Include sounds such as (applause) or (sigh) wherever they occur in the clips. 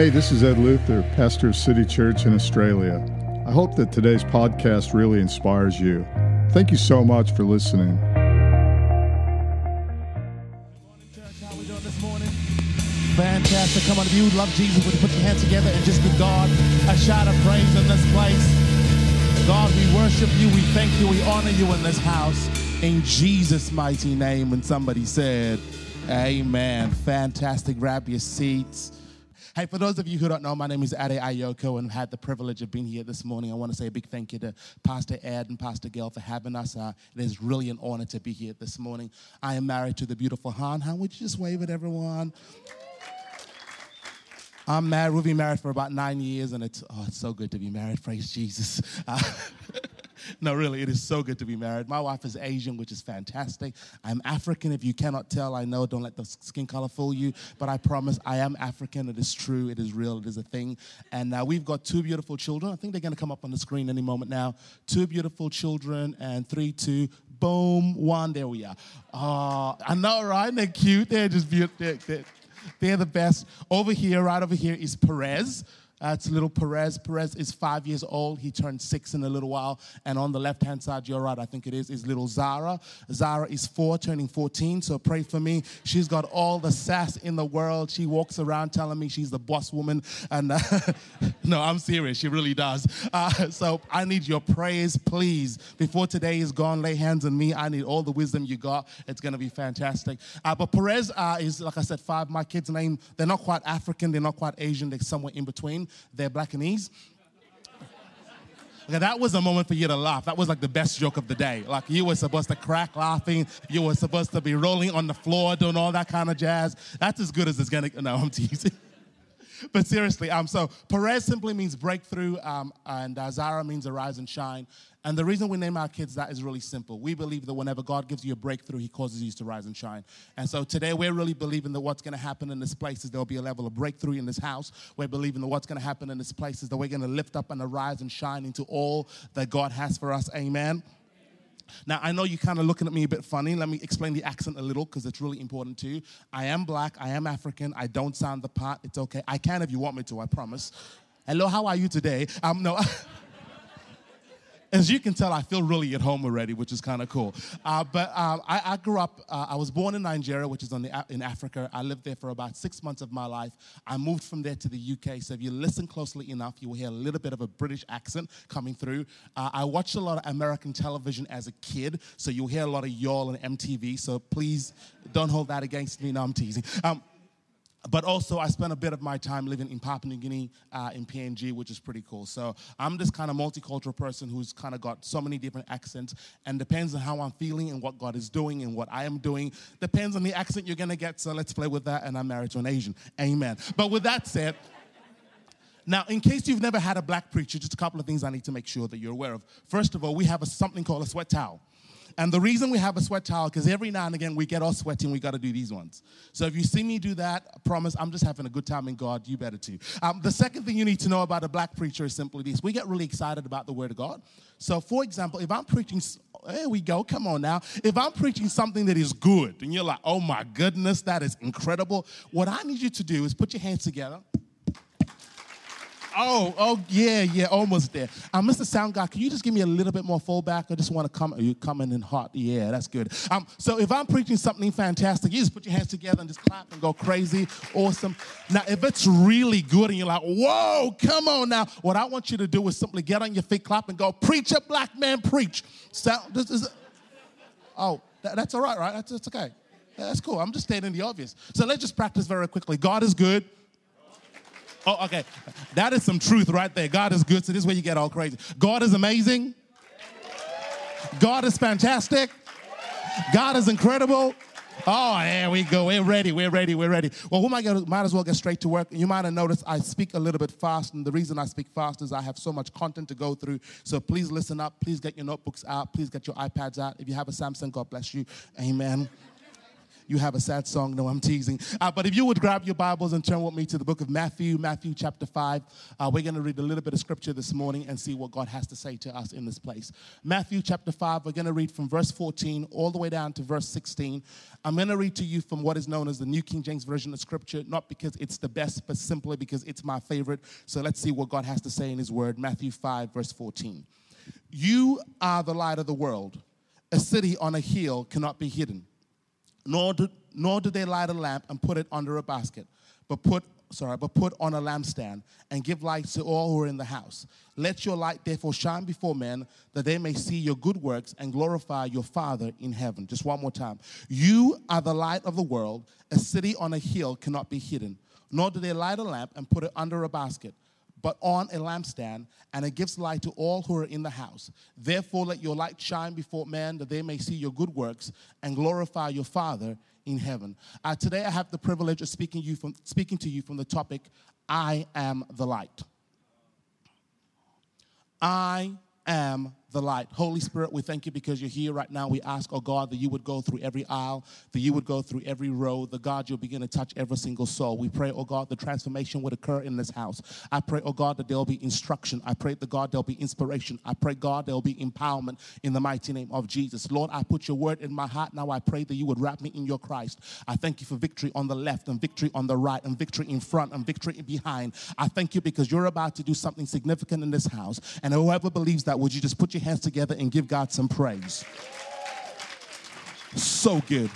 Hey, this is Ed Luther, pastor of City Church in Australia. I hope that today's podcast really inspires you. Thank you so much for listening. Fantastic. Come on, if you love Jesus, would you put your hands together and just give God a shout of praise in this place? God, we worship you, we thank you, we honor you in this house in Jesus' mighty name. And somebody said, Amen. Fantastic. Grab your seats. Hey, for those of you who don't know, my name is Ade Ayoko and I've had the privilege of being here this morning. I want to say a big thank you to Pastor Ed and Pastor Gail for having us. Uh, it is really an honor to be here this morning. I am married to the beautiful Han. Han, would you just wave at everyone? I'm married. We've been married for about nine years, and it's oh, it's so good to be married. Praise Jesus. Uh, (laughs) (laughs) no, really, it is so good to be married. My wife is Asian, which is fantastic. I'm African. If you cannot tell, I know. Don't let the skin color fool you. But I promise, I am African. It is true. It is real. It is a thing. And uh, we've got two beautiful children. I think they're going to come up on the screen any moment now. Two beautiful children, and three, two, boom, one. There we are. Uh, I know, right? They're cute. They're just beautiful. They're, they're, they're the best. Over here, right over here, is Perez. It's little Perez. Perez is five years old. He turned six in a little while. And on the left hand side, you're right, I think it is, is little Zara. Zara is four, turning 14. So pray for me. She's got all the sass in the world. She walks around telling me she's the boss woman. And uh, (laughs) no, I'm serious. She really does. Uh, so I need your prayers, please. Before today is gone, lay hands on me. I need all the wisdom you got. It's going to be fantastic. Uh, but Perez uh, is, like I said, five. My kid's name, they're not quite African. They're not quite Asian. They're somewhere in between their Blackanese. Okay, that was a moment for you to laugh. That was like the best joke of the day. Like you were supposed to crack laughing. You were supposed to be rolling on the floor, doing all that kind of jazz. That's as good as it's gonna. No, I'm teasing. But seriously, um, so Perez simply means breakthrough, um, and uh, Zara means arise and shine. And the reason we name our kids that is really simple. We believe that whenever God gives you a breakthrough, He causes you to rise and shine. And so today we're really believing that what's going to happen in this place is there'll be a level of breakthrough in this house. We're believing that what's going to happen in this place is that we're going to lift up and arise and shine into all that God has for us. Amen. Now, I know you're kind of looking at me a bit funny. Let me explain the accent a little because it's really important too. I am black, I am African, I don't sound the part. It's okay. I can if you want me to, I promise. Hello, how are you today? Um, no. (laughs) as you can tell, I feel really at home already, which is kind of cool. Uh, but um, I, I, grew up, uh, I was born in Nigeria, which is the, in Africa. I lived there for about six months of my life. I moved from there to the UK. So if you listen closely enough, you will hear a little bit of a British accent coming through. Uh, I watched a lot of American television as a kid. So you'll hear a lot of y'all and MTV. So please don't hold that against me. No, I'm teasing. Um, but also I spent a bit of my time living in Papua New Guinea, uh, in PNG, which is pretty cool. So I'm this kind of multicultural person who's kind of got so many different accents, and depends on how I'm feeling and what God is doing and what I am doing. Depends on the accent you're gonna get. So let's play with that. And I'm married to an Asian. Amen. But with that said. Now, in case you've never had a black preacher, just a couple of things I need to make sure that you're aware of. First of all, we have a, something called a sweat towel. And the reason we have a sweat towel, because every now and again we get all sweaty and we got to do these ones. So if you see me do that, I promise I'm just having a good time in God. You better too. Um, the second thing you need to know about a black preacher is simply this we get really excited about the Word of God. So, for example, if I'm preaching, there we go, come on now. If I'm preaching something that is good and you're like, oh my goodness, that is incredible, what I need you to do is put your hands together. Oh, oh, yeah, yeah, almost there. Um, Mr. Sound Guy, can you just give me a little bit more fallback? I just want to come. You coming in hot? Yeah, that's good. Um, so if I'm preaching something fantastic, you just put your hands together and just clap and go crazy. Awesome. Now, if it's really good and you're like, whoa, come on now, what I want you to do is simply get on your feet, clap, and go, preach a black man, preach. So, this is, oh, that, that's all right, right? That's, that's okay. That's cool. I'm just stating the obvious. So let's just practice very quickly. God is good. Oh, okay. That is some truth right there. God is good. So this is where you get all crazy. God is amazing. God is fantastic. God is incredible. Oh, there we go. We're ready. We're ready. We're ready. Well, we might, get, might as well get straight to work. You might have noticed I speak a little bit fast, and the reason I speak fast is I have so much content to go through. So please listen up. Please get your notebooks out. Please get your iPads out. If you have a Samsung, God bless you. Amen. You have a sad song. No, I'm teasing. Uh, but if you would grab your Bibles and turn with me to the book of Matthew, Matthew chapter 5, uh, we're going to read a little bit of scripture this morning and see what God has to say to us in this place. Matthew chapter 5, we're going to read from verse 14 all the way down to verse 16. I'm going to read to you from what is known as the New King James Version of scripture, not because it's the best, but simply because it's my favorite. So let's see what God has to say in his word. Matthew 5, verse 14. You are the light of the world. A city on a hill cannot be hidden. Nor do, nor do they light a lamp and put it under a basket, but put sorry, but put on a lampstand and give light to all who are in the house. Let your light therefore shine before men that they may see your good works and glorify your Father in heaven. Just one more time. You are the light of the world. A city on a hill cannot be hidden. Nor do they light a lamp and put it under a basket but on a lampstand, and it gives light to all who are in the house. Therefore, let your light shine before men that they may see your good works and glorify your Father in heaven. Uh, today, I have the privilege of speaking, you from, speaking to you from the topic I am the light. I am the light. Holy Spirit, we thank you because you're here right now. We ask, oh God, that you would go through every aisle, that you would go through every row, that God, you'll begin to touch every single soul. We pray, oh God, the transformation would occur in this house. I pray, oh God, that there'll be instruction. I pray, the God, there'll be inspiration. I pray, God, there'll be empowerment in the mighty name of Jesus. Lord, I put your word in my heart. Now I pray that you would wrap me in your Christ. I thank you for victory on the left and victory on the right and victory in front and victory behind. I thank you because you're about to do something significant in this house. And whoever believes that, would you just put your hands together and give God some praise. So good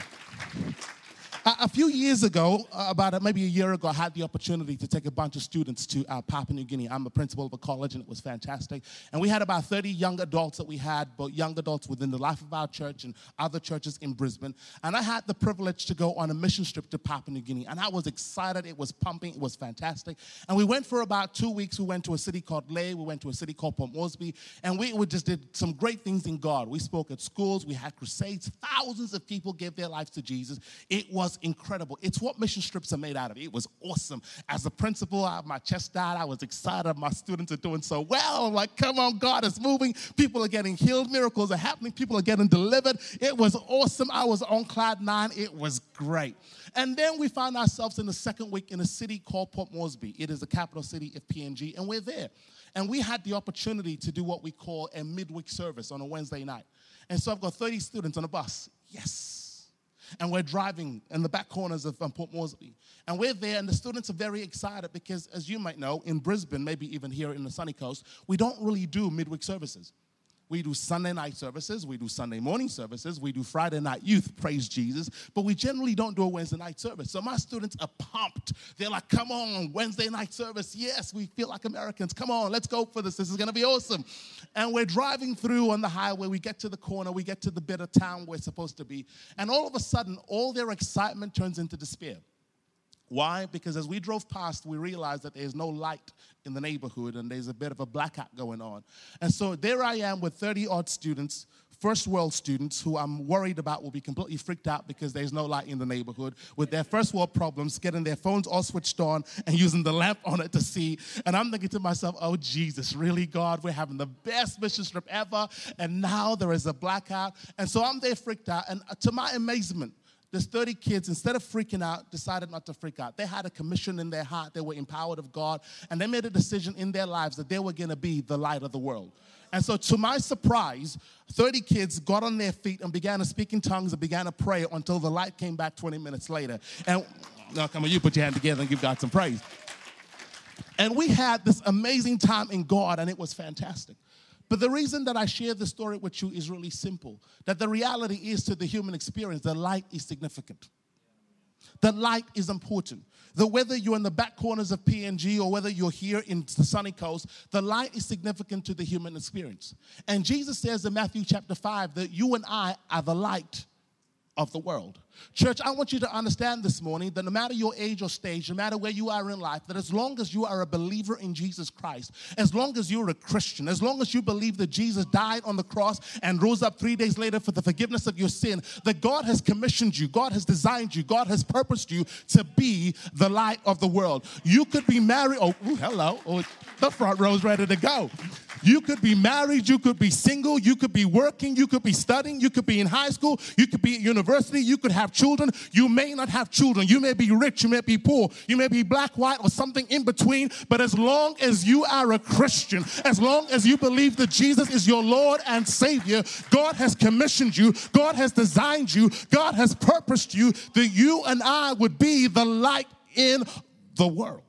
a few years ago, uh, about maybe a year ago, I had the opportunity to take a bunch of students to uh, Papua New Guinea. I'm a principal of a college, and it was fantastic. And we had about 30 young adults that we had, but young adults within the life of our church and other churches in Brisbane. And I had the privilege to go on a mission trip to Papua New Guinea. And I was excited. It was pumping. It was fantastic. And we went for about two weeks. We went to a city called Lae. We went to a city called Port Moresby. And we, we just did some great things in God. We spoke at schools. We had crusades. Thousands of people gave their lives to Jesus. It was incredible. It's what mission trips are made out of. It was awesome. As a principal, I, my chest died. I was excited. My students are doing so well. I'm like, come on, God is moving. People are getting healed. Miracles are happening. People are getting delivered. It was awesome. I was on cloud nine. It was great. And then we found ourselves in the second week in a city called Port Moresby. It is the capital city of PNG, and we're there. And we had the opportunity to do what we call a midweek service on a Wednesday night. And so I've got 30 students on a bus. Yes and we're driving in the back corners of um, Port Moresby. And we're there, and the students are very excited because, as you might know, in Brisbane, maybe even here in the sunny coast, we don't really do midweek services. We do Sunday night services, we do Sunday morning services, we do Friday night youth, praise Jesus, but we generally don't do a Wednesday night service. So my students are pumped. They're like, come on, Wednesday night service. Yes, we feel like Americans. Come on, let's go for this. This is going to be awesome. And we're driving through on the highway. We get to the corner, we get to the bit of town we're supposed to be. And all of a sudden, all their excitement turns into despair. Why? Because as we drove past, we realized that there's no light in the neighborhood and there's a bit of a blackout going on. And so there I am with 30 odd students, first world students, who I'm worried about will be completely freaked out because there's no light in the neighborhood with their first world problems, getting their phones all switched on and using the lamp on it to see. And I'm thinking to myself, oh, Jesus, really, God, we're having the best mission trip ever. And now there is a blackout. And so I'm there freaked out. And to my amazement, there's 30 kids, instead of freaking out, decided not to freak out. They had a commission in their heart, they were empowered of God, and they made a decision in their lives that they were gonna be the light of the world. And so, to my surprise, 30 kids got on their feet and began to speak in tongues and began to pray until the light came back 20 minutes later. And now, come on, you put your hand together and give God some praise. And we had this amazing time in God, and it was fantastic. But the reason that I share the story with you is really simple that the reality is to the human experience, the light is significant. The light is important. That whether you're in the back corners of PNG or whether you're here in the sunny coast, the light is significant to the human experience. And Jesus says in Matthew chapter 5 that you and I are the light of the world. Church, I want you to understand this morning that no matter your age or stage, no matter where you are in life, that as long as you are a believer in Jesus Christ, as long as you're a Christian, as long as you believe that Jesus died on the cross and rose up three days later for the forgiveness of your sin, that God has commissioned you, God has designed you, God has purposed you to be the light of the world. You could be married. Oh, ooh, hello. Oh, the front row's ready to go. You could be married, you could be single, you could be working, you could be studying, you could be in high school, you could be at university, you could have children, you may not have children, you may be rich, you may be poor, you may be black, white, or something in between, but as long as you are a Christian, as long as you believe that Jesus is your Lord and Savior, God has commissioned you, God has designed you, God has purposed you that you and I would be the light in the world.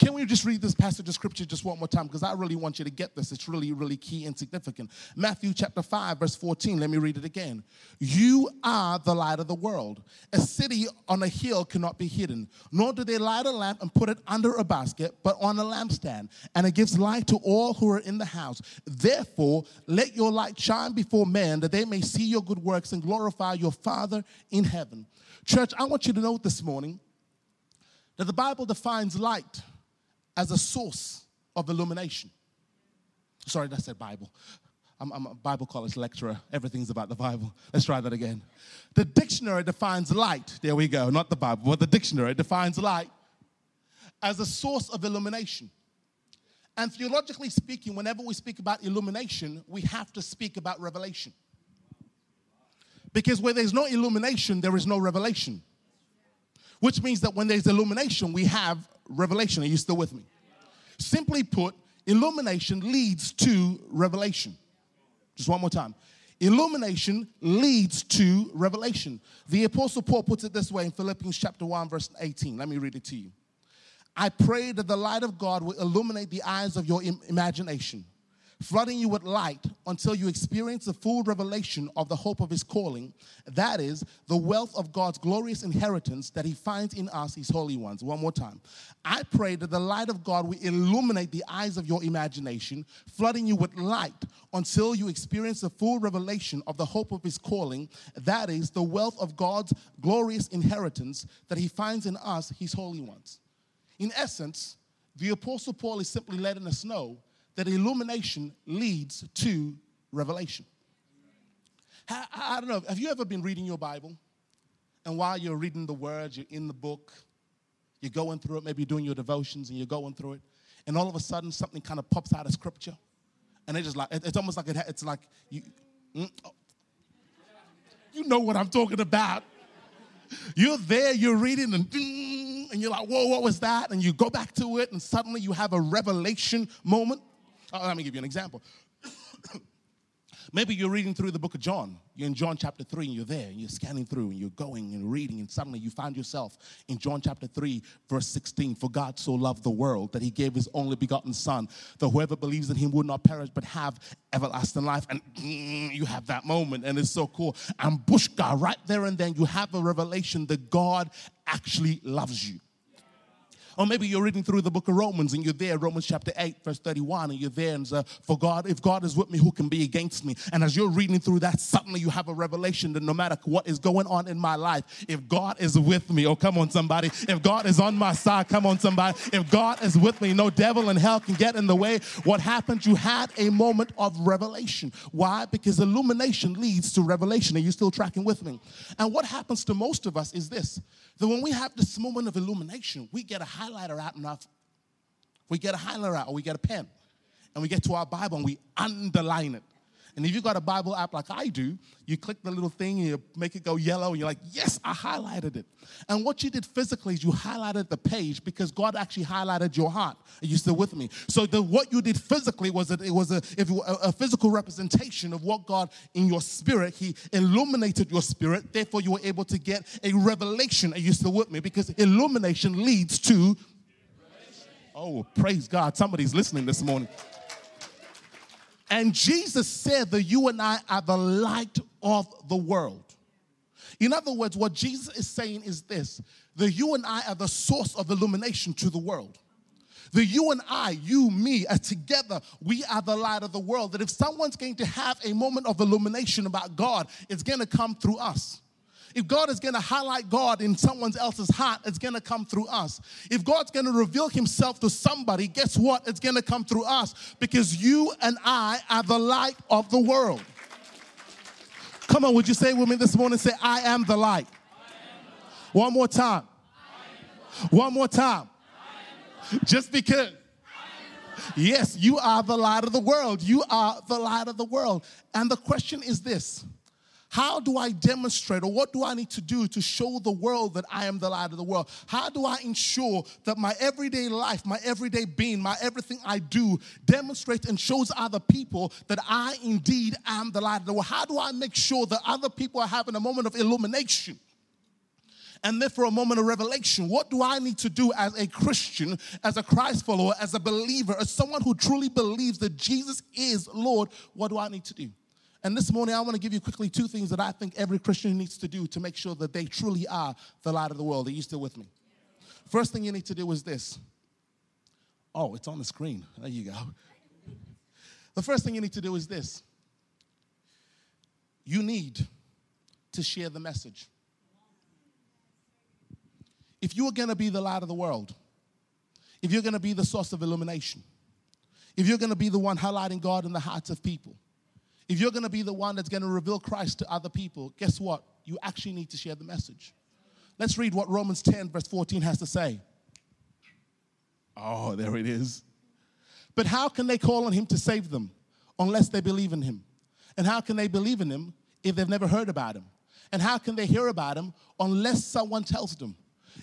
Can we just read this passage of scripture just one more time? Because I really want you to get this. It's really, really key and significant. Matthew chapter 5, verse 14. Let me read it again. You are the light of the world. A city on a hill cannot be hidden, nor do they light a lamp and put it under a basket, but on a lampstand, and it gives light to all who are in the house. Therefore, let your light shine before men that they may see your good works and glorify your Father in heaven. Church, I want you to know this morning that the Bible defines light as a source of illumination. Sorry, I said Bible. I'm, I'm, a Bible college lecturer. Everything's about the Bible. Let's try that again. The dictionary defines light. There we go. Not the Bible, but the dictionary defines light as a source of illumination. And theologically speaking, whenever we speak about illumination, we have to speak about revelation. Because where there's no illumination, there is no revelation. Which means that when there's illumination, we have revelation. Are you still with me? Simply put, illumination leads to revelation. Just one more time. Illumination leads to revelation. The Apostle Paul puts it this way in Philippians chapter 1, verse 18. Let me read it to you. I pray that the light of God will illuminate the eyes of your imagination flooding you with light until you experience the full revelation of the hope of his calling. That is, the wealth of God's glorious inheritance that he finds in us, his holy ones. One more time. I pray that the light of God will illuminate the eyes of your imagination, flooding you with light until you experience the full revelation of the hope of his calling. That is, the wealth of God's glorious inheritance that he finds in us, his holy ones. In essence, the Apostle Paul is simply letting us know that illumination leads to revelation. I, I, don't know, have you ever been reading your Bible? And while you're reading the words, you're in the book, you're going through it, maybe you're doing your devotions and you're going through it, and all of a sudden something kind of pops out of scripture. And it's just like, it's almost like it, it's like you, mm, oh. you know what I'm talking about. You're there, you're reading, and, and you're like, whoa, what was that? And you go back to it, and suddenly you have a revelation moment. Let me give you an example. (coughs) Maybe you're reading through the book of John. You're in John chapter 3 and you're there and you're scanning through and you're going and reading, and suddenly you find yourself in John chapter 3, verse 16. For God so loved the world that he gave his only begotten Son, that whoever believes in him would not perish but have everlasting life. And mm, you have that moment, and it's so cool. And Bushka, right there and then, you have a revelation that God actually loves you. Or maybe you're reading through the book of Romans and you're there, Romans chapter 8, verse 31, and you're there and uh, for God, if God is with me, who can be against me? And as you're reading through that, suddenly you have a revelation that no matter what is going on in my life, if God is with me, oh, come on, somebody. If God is on my side, come on, somebody. If God is with me, no devil in hell can get in the way. What happened? You had a moment of revelation. Why? Because illumination leads to revelation. Are you still tracking with me? And what happens to most of us is this that when we have this moment of illumination, we get a highlighter out enough. We get a highlighter out or we get a pen and we get to our Bible and we underline it. And if you've got a Bible app like I do, you click the little thing and you make it go yellow, and you're like, yes, I highlighted it. And what you did physically is you highlighted the page because God actually highlighted your heart. Are you still with me? So the, what you did physically was that it was a, if, a, a physical representation of what God in your spirit, He illuminated your spirit. Therefore, you were able to get a revelation. Are you still with me? Because illumination leads to. Oh, praise God. Somebody's listening this morning. And Jesus said that you and I are the light of the world. In other words, what Jesus is saying is this that you and I are the source of illumination to the world. That you and I, you, me, are together, we are the light of the world. That if someone's going to have a moment of illumination about God, it's going to come through us. If God is going to highlight God in someone else's heart, it's going to come through us. If God's going to reveal himself to somebody, guess what? It's going to come through us because you and I are the light of the world. Come on, would you say with me this morning? Say, I am the light. One more time. One more time. Just because. Yes, you are the light of the world. You are the light of the world. And the question is this how do I demonstrate or what do I need to do to show the world that I am the light of the world? How do I ensure that my everyday life, my everyday being, my everything I do demonstrates and shows other people that I indeed am the light of the world? How do I make sure that other people are having a moment of illumination? and therefore a moment of revelation. What do I need to do as a Christian, as a Christ follower, as a believer, as someone who truly believes that Jesus is Lord? What do I need to do? And this morning, I want to give you quickly two things that I think every Christian needs to do to make sure that they truly are the light of the world. Are you still with me? First thing you need to do is this. Oh, it's on the screen. There you go. The first thing you need to do is this you need to share the message. If you are going to be the light of the world, if you're going to be the source of illumination, if you're going to be the one highlighting God in the hearts of people, if you're going to be the one that's going to reveal Christ to other people, guess what? You actually need to share the message. Let's read what Romans 10, verse 14 has to say. Oh, there it is. But how can they call on him to save them unless they believe in him? And how can they believe in him if they've never heard about him? And how can they hear about him unless someone tells them?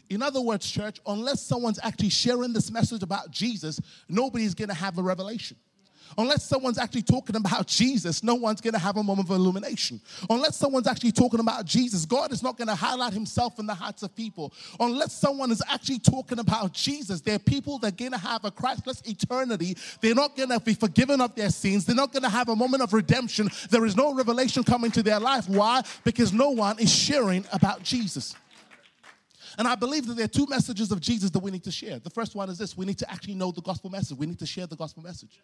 In other words, church, unless someone's actually sharing this message about Jesus, nobody's gonna have a revelation. Unless someone's actually talking about Jesus, no one's going to have a moment of illumination. Unless someone's actually talking about Jesus, God is not going to highlight himself in the hearts of people. Unless someone is actually talking about Jesus, there are people that are going to have a Christless eternity. They're not going to be forgiven of their sins. They're not going to have a moment of redemption. There is no revelation coming to their life. Why? Because no one is sharing about Jesus. And I believe that there are two messages of Jesus that we need to share. The first one is this we need to actually know the gospel message, we need to share the gospel message.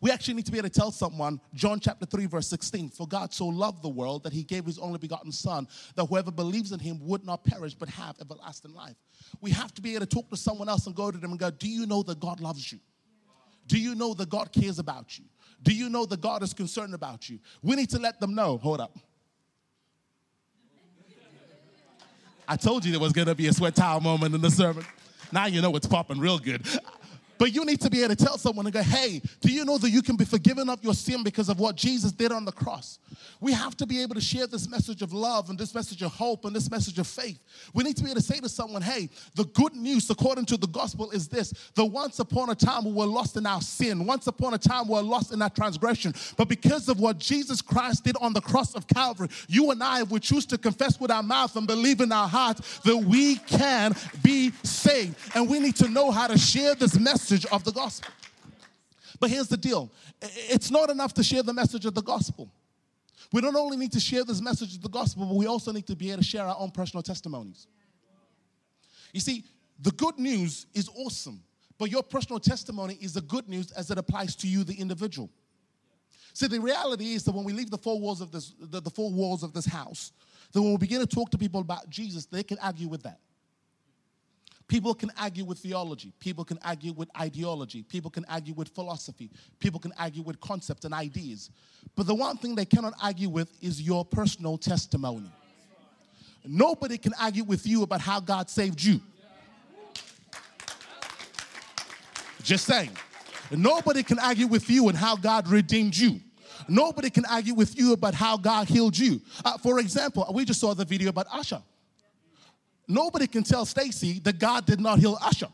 We actually need to be able to tell someone, John chapter 3, verse 16, for God so loved the world that he gave his only begotten Son, that whoever believes in him would not perish but have everlasting life. We have to be able to talk to someone else and go to them and go, Do you know that God loves you? Do you know that God cares about you? Do you know that God is concerned about you? We need to let them know. Hold up. I told you there was going to be a sweat towel moment in the sermon. Now you know it's popping real good. But you need to be able to tell someone and go, hey, do you know that you can be forgiven of your sin because of what Jesus did on the cross? We have to be able to share this message of love and this message of hope and this message of faith. We need to be able to say to someone, hey, the good news according to the gospel is this the once upon a time we were lost in our sin, once upon a time we were lost in our transgression. But because of what Jesus Christ did on the cross of Calvary, you and I, if we choose to confess with our mouth and believe in our hearts that we can be saved. And we need to know how to share this message message of the gospel. But here's the deal it's not enough to share the message of the gospel. We don't only need to share this message of the gospel, but we also need to be able to share our own personal testimonies. You see, the good news is awesome, but your personal testimony is the good news as it applies to you, the individual. See, the reality is that when we leave the four walls of this, the, the four walls of this house, that when we begin to talk to people about Jesus, they can argue with that. People can argue with theology. People can argue with ideology. People can argue with philosophy. People can argue with concepts and ideas. But the one thing they cannot argue with is your personal testimony. Nobody can argue with you about how God saved you. Just saying. Nobody can argue with you and how God redeemed you. Nobody can argue with you about how God healed you. Uh, for example, we just saw the video about Usher. Nobody can tell Stacy that God did not heal Usher.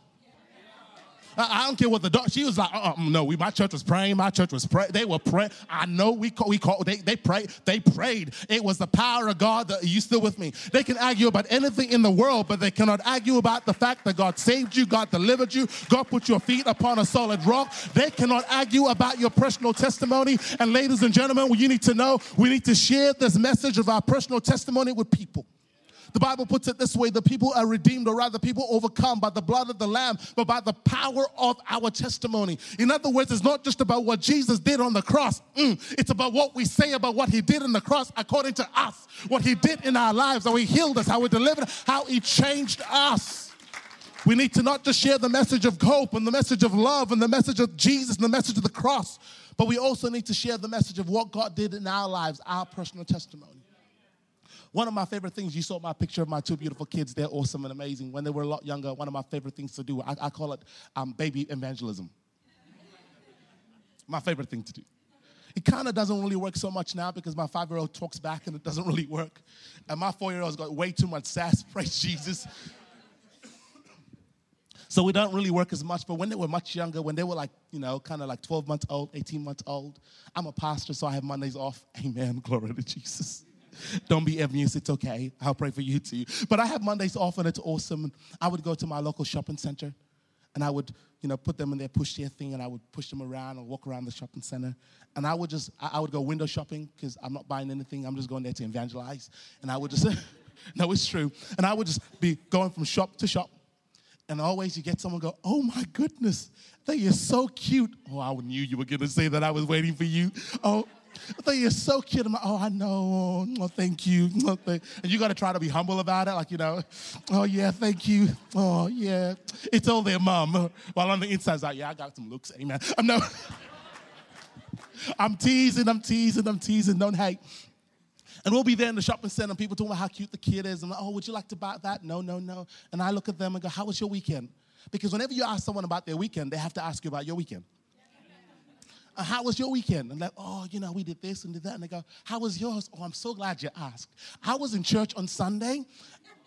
I, don't care what the doctor. She was like, uh, uh, no, we, my church was praying. My church was praying. They were praying. I know we call, we call, they, they prayed. They prayed. It was the power of God. That, you still with me? They can argue about anything in the world, but they cannot argue about the fact that God saved you, God delivered you, God put your feet upon a solid rock. They cannot argue about your personal testimony. And ladies and gentlemen, you need to know we need to share this message of our personal testimony with people. The Bible puts it this way the people are redeemed, or rather, people overcome by the blood of the Lamb, but by the power of our testimony. In other words, it's not just about what Jesus did on the cross, mm, it's about what we say about what he did on the cross according to us, what he did in our lives, how he healed us, how he delivered, how he changed us. We need to not just share the message of hope and the message of love and the message of Jesus and the message of the cross, but we also need to share the message of what God did in our lives, our personal testimony. One of my favorite things, you saw my picture of my two beautiful kids. They're awesome and amazing. When they were a lot younger, one of my favorite things to do, I, I call it um, baby evangelism. my favorite thing to do. It kind of doesn't really work so much now because my five year old talks back and it doesn't really work. And my four year old's got way too much sass, (laughs) praise Jesus. So we don't really work as much. But when they were much younger, when they were like, you know, kind of like 12 months old, 18 months old, I'm a pastor, so I have Mondays off. Amen. Glory to Jesus. Don't be envious. It's okay. I'll pray for you too. But I have Mondays off and it's awesome. I would go to my local shopping center and I would, you know, put them in their pushchair thing and I would push them around and walk around the shopping center. And I would just, I would go window shopping because I'm not buying anything. I'm just going there to evangelize. And I would just, (laughs) no, it's true. And I would just be going from shop to shop and always you get someone go, oh my goodness, that you're so cute. Oh, I knew you were gonna say that. I was waiting for you. Oh, I thought you're so cute. I'm like, oh, I know. Oh, thank you. Oh. And you got to try to be humble about it, like you know. Oh yeah, thank you. Oh yeah, it's all their mom. While on the inside, like, yeah, I got some looks. Amen. I'm no. (laughs) I'm teasing. I'm teasing. I'm teasing. Don't hate. And we'll be there in the shopping center, and people talking about how cute the kid is. And like, oh, would you like to buy that? No, no, no. And I look at them and go, how was your weekend? Because whenever you ask someone about their weekend, they have to ask you about your weekend. Uh, how was your weekend? And like, oh, you know, we did this and did that. And they go, how was yours? Oh, I'm so glad you asked. I was in church on Sunday.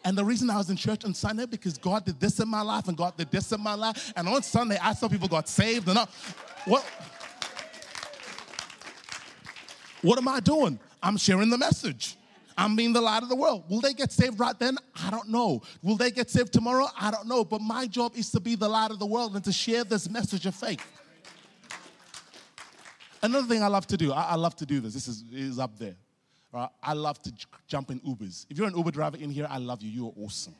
And the reason I was in church on Sunday because God did this in my life and God did this in my life. And on Sunday, I saw people got saved. And all. what? What am I doing? I'm sharing the message. I'm being the light of the world. Will they get saved right then? I don't know. Will they get saved tomorrow? I don't know. But my job is to be the light of the world and to share this message of faith. Another thing I love to do, I, I love to do this. This is, is up there. Right? I love to j- jump in Ubers. If you're an Uber driver in here, I love you. You're awesome.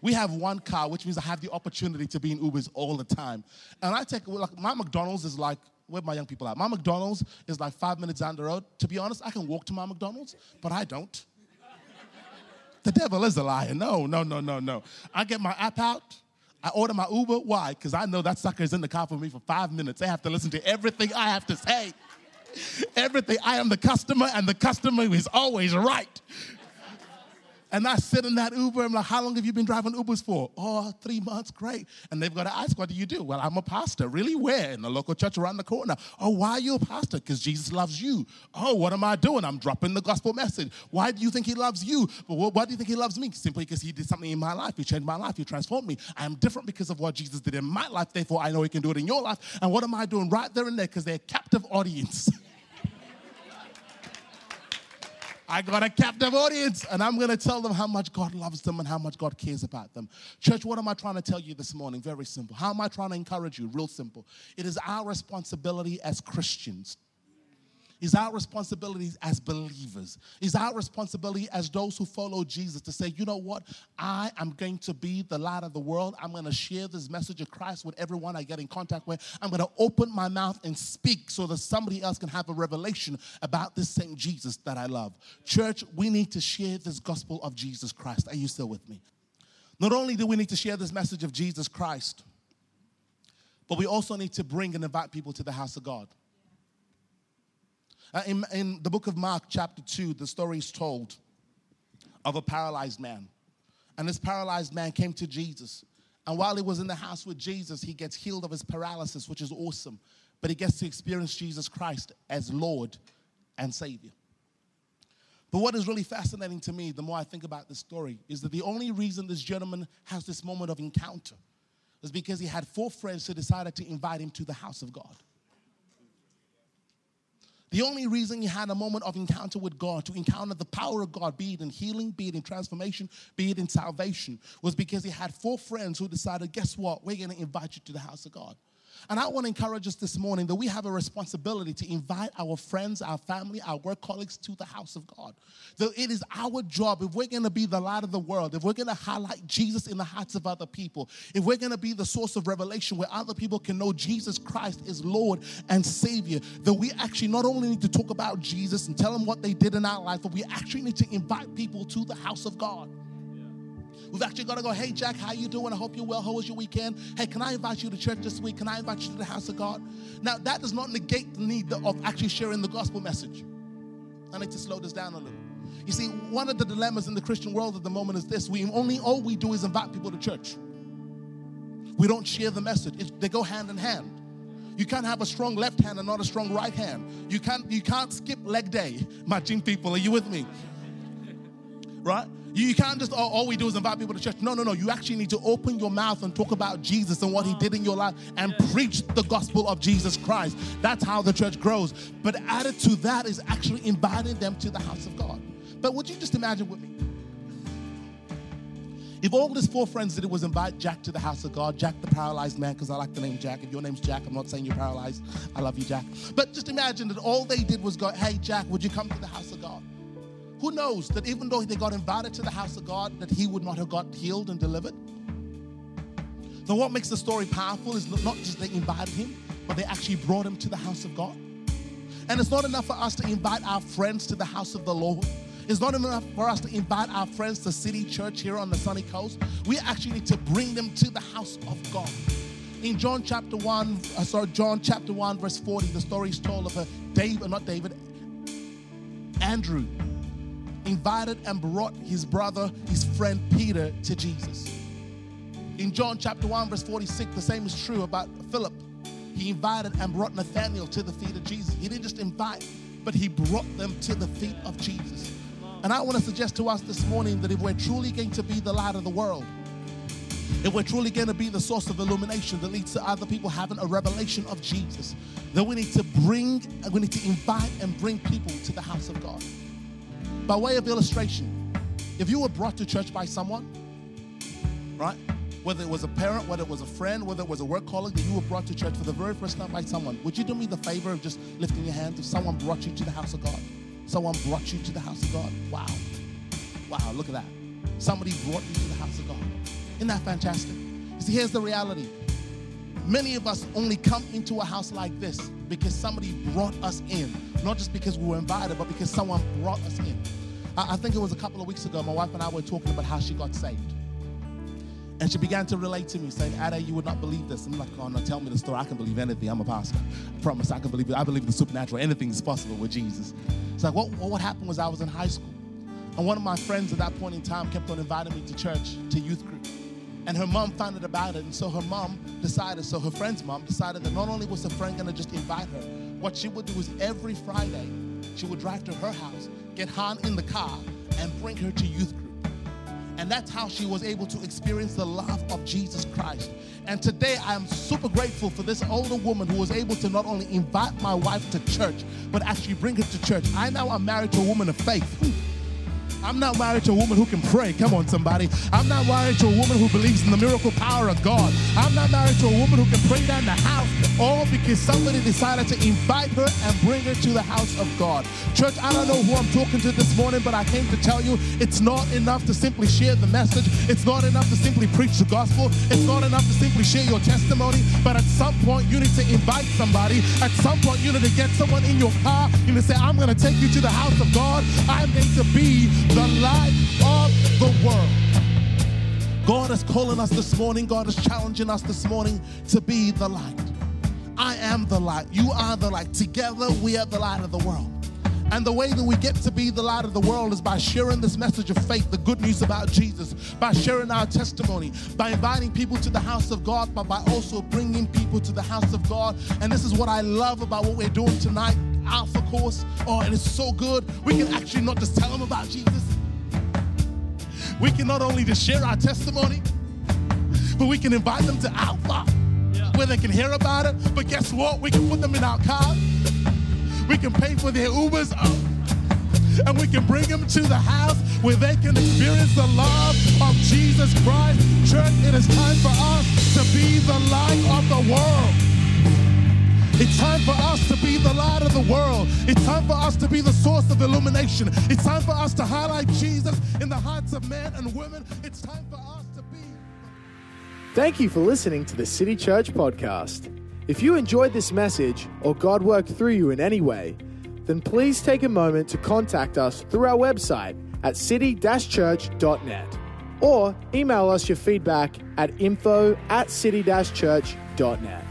We have one car, which means I have the opportunity to be in Ubers all the time. And I take, like, my McDonald's is like where my young people at? My McDonald's is like five minutes down the road. To be honest, I can walk to my McDonald's, but I don't. (laughs) The devil is a liar. No, no, no, no, no. I get my app out. I order my Uber. Why? Because I know that sucker is in the car for me for five minutes. They have to listen to everything I have to say. Everything. I am the customer, and the customer is always right. And I sit in that Uber. I'm like, how long have you been driving Ubers for? Oh, three months. Great. And they've got to ask, what do you do? Well, I'm a pastor. Really? Where? In the local church around the corner. Oh, why are you a pastor? Because Jesus loves you. Oh, what am I doing? I'm dropping the gospel message. Why do you think he loves you? Well, why do you think he loves me? Simply because he did something in my life. He changed my life. He transformed me. I am different because of what Jesus did in my life. Therefore, I know he can do it in your life. And what am I doing right there and there? Because they're a captive audience. (laughs) I got a captive audience, and I'm going to tell them how much God loves them and how much God cares about them. Church, what am I trying to tell you this morning? Very simple. How am I trying to encourage you? Real simple. It is our responsibility as Christians is our responsibility as believers. Is our responsibility as those who follow Jesus to say, you know what? I am going to be the light of the world. I'm going to share this message of Christ with everyone I get in contact with. I'm going to open my mouth and speak so that somebody else can have a revelation about this same Jesus that I love. Church, we need to share this gospel of Jesus Christ. Are you still with me? Not only do we need to share this message of Jesus Christ, but we also need to bring and invite people to the house of God. Uh, in, in the book of Mark, chapter 2, the story is told of a paralyzed man. And this paralyzed man came to Jesus. And while he was in the house with Jesus, he gets healed of his paralysis, which is awesome. But he gets to experience Jesus Christ as Lord and Savior. But what is really fascinating to me, the more I think about this story, is that the only reason this gentleman has this moment of encounter is because he had four friends who decided to invite him to the house of God. The only reason he had a moment of encounter with God, to encounter the power of God, be it in healing, be it in transformation, be it in salvation, was because he had four friends who decided, guess what? We're going to invite you to the house of God. And I want to encourage us this morning that we have a responsibility to invite our friends, our family, our work colleagues to the house of God. That it is our job, if we're going to be the light of the world, if we're going to highlight Jesus in the hearts of other people, if we're going to be the source of revelation where other people can know Jesus Christ is Lord and Savior, that we actually not only need to talk about Jesus and tell them what they did in our life, but we actually need to invite people to the house of God. We've actually got to go, hey, Jack, how you doing? I hope you're well. How was your weekend? Hey, can I invite you to church this week? Can I invite you to the house of God? Now, that does not negate the need of actually sharing the gospel message. I need to slow this down a little. You see, one of the dilemmas in the Christian world at the moment is this we only all we do is invite people to church. We don't share the message. It, they go hand in hand. You can't have a strong left hand and not a strong right hand. You can't you can't skip leg day. My gym people, are you with me? Right? You, can't just, all, all we do is invite people to church. No, no, no. You actually need to open your mouth and talk about Jesus and what he did in your life and preach the gospel of Jesus Christ. That's how the church grows. But added to that is actually inviting them to the house of God. But would you just imagine with me? If all his four friends did it was invite Jack to the house of God, Jack the paralyzed man, because I like the name Jack. If your name's Jack, I'm not saying you're paralyzed. I love you, Jack. But just imagine that all they did was go, hey, Jack, would you come to the house of God? Who knows that even though they got invited to the house of God, that he would not have got healed and delivered? So, what makes the story powerful is not just they invited him, but they actually brought him to the house of God. And it's not enough for us to invite our friends to the house of the Lord. It's not enough for us to invite our friends to City Church here on the sunny coast. We actually need to bring them to the house of God. In John chapter 1, uh, sorry, John chapter 1, verse 40, the story is told of a David, not David, Andrew invited and brought his brother, his friend Peter to Jesus. In John chapter 1, verse 46, the same is true about Philip. He invited and brought Nathanael to the feet of Jesus. He didn't just invite, but he brought them to the feet of Jesus. And I want to suggest to us this morning that if we're truly going to be the light of the world, if we're truly going to be the source of illumination that leads to other people having a revelation of Jesus, then we need to bring, we need to invite and bring people to the house of God. By way of illustration, if you were brought to church by someone, right? Whether it was a parent, whether it was a friend, whether it was a work colleague that you were brought to church for the very first time by someone, would you do me the favor of just lifting your hand if someone brought you to the house of God? Someone brought you to the house of God. Wow. Wow, look at that. Somebody brought you to the house of God. Isn't that fantastic? See, here's the reality. Many of us only come into a house like this because somebody brought us in. Not just because we were invited, but because someone brought us in. I, think it was a couple of weeks ago, my wife and I were talking about how she got saved. And she began to relate to me, saying, Ada, you would not believe this. I'm like, oh no, tell me the story. I can believe anything. I'm a pastor. I promise I can believe it. I believe in the supernatural. Anything is possible with Jesus. It's like, what, what happened was I was in high school. And one of my friends at that point in time kept on inviting me to church, to youth group. And her mom found out about it. And so her mom decided, so her friend's mom decided that not only was her friend going to just invite her, what she would do is every Friday, she would drive to her house, get Han in the car, and bring her to youth group. And that's how she was able to experience the love of Jesus Christ. And today I am super grateful for this older woman who was able to not only invite my wife to church, but actually bring her to church. I now am married to a woman of faith. I'm not married to a woman who can pray. Come on, somebody. I'm not married to a woman who believes in the miracle power of God. I'm not married to a woman who can pray down the house, all because somebody decided to invite her and bring her to the house of God. Church, I don't know who I'm talking to this morning, but I came to tell you it's not enough to simply share the message. It's not enough to simply preach the gospel. It's not enough to simply share your testimony. But at some point, you need to invite somebody. At some point, you need to get someone in your car. You need to say, I'm going to take you to the house of God. I'm going to be the light of the world. God is calling us this morning. God is challenging us this morning to be the light. I am the light. You are the light. Together, we are the light of the world. And the way that we get to be the light of the world is by sharing this message of faith, the good news about Jesus, by sharing our testimony, by inviting people to the house of God, but by also bringing people to the house of God. And this is what I love about what we're doing tonight. Alpha course. Oh, and it's so good. We can actually not just tell them about Jesus. We can not only just share our testimony, but we can invite them to Alpha yeah. where they can hear about it. But guess what? We can put them in our car. We can pay for their Ubers. and we can bring them to the house where they can experience the love of Jesus Christ. Church, it is time for us to be the light of the world. It's time for us to be the light of the world. It's time for us to be the source of illumination. It's time for us to highlight Jesus in the hearts of men and women. It's time for us to be. Thank you for listening to the City Church podcast. If you enjoyed this message or God worked through you in any way, then please take a moment to contact us through our website at city-church.net or email us your feedback at info at city-church.net.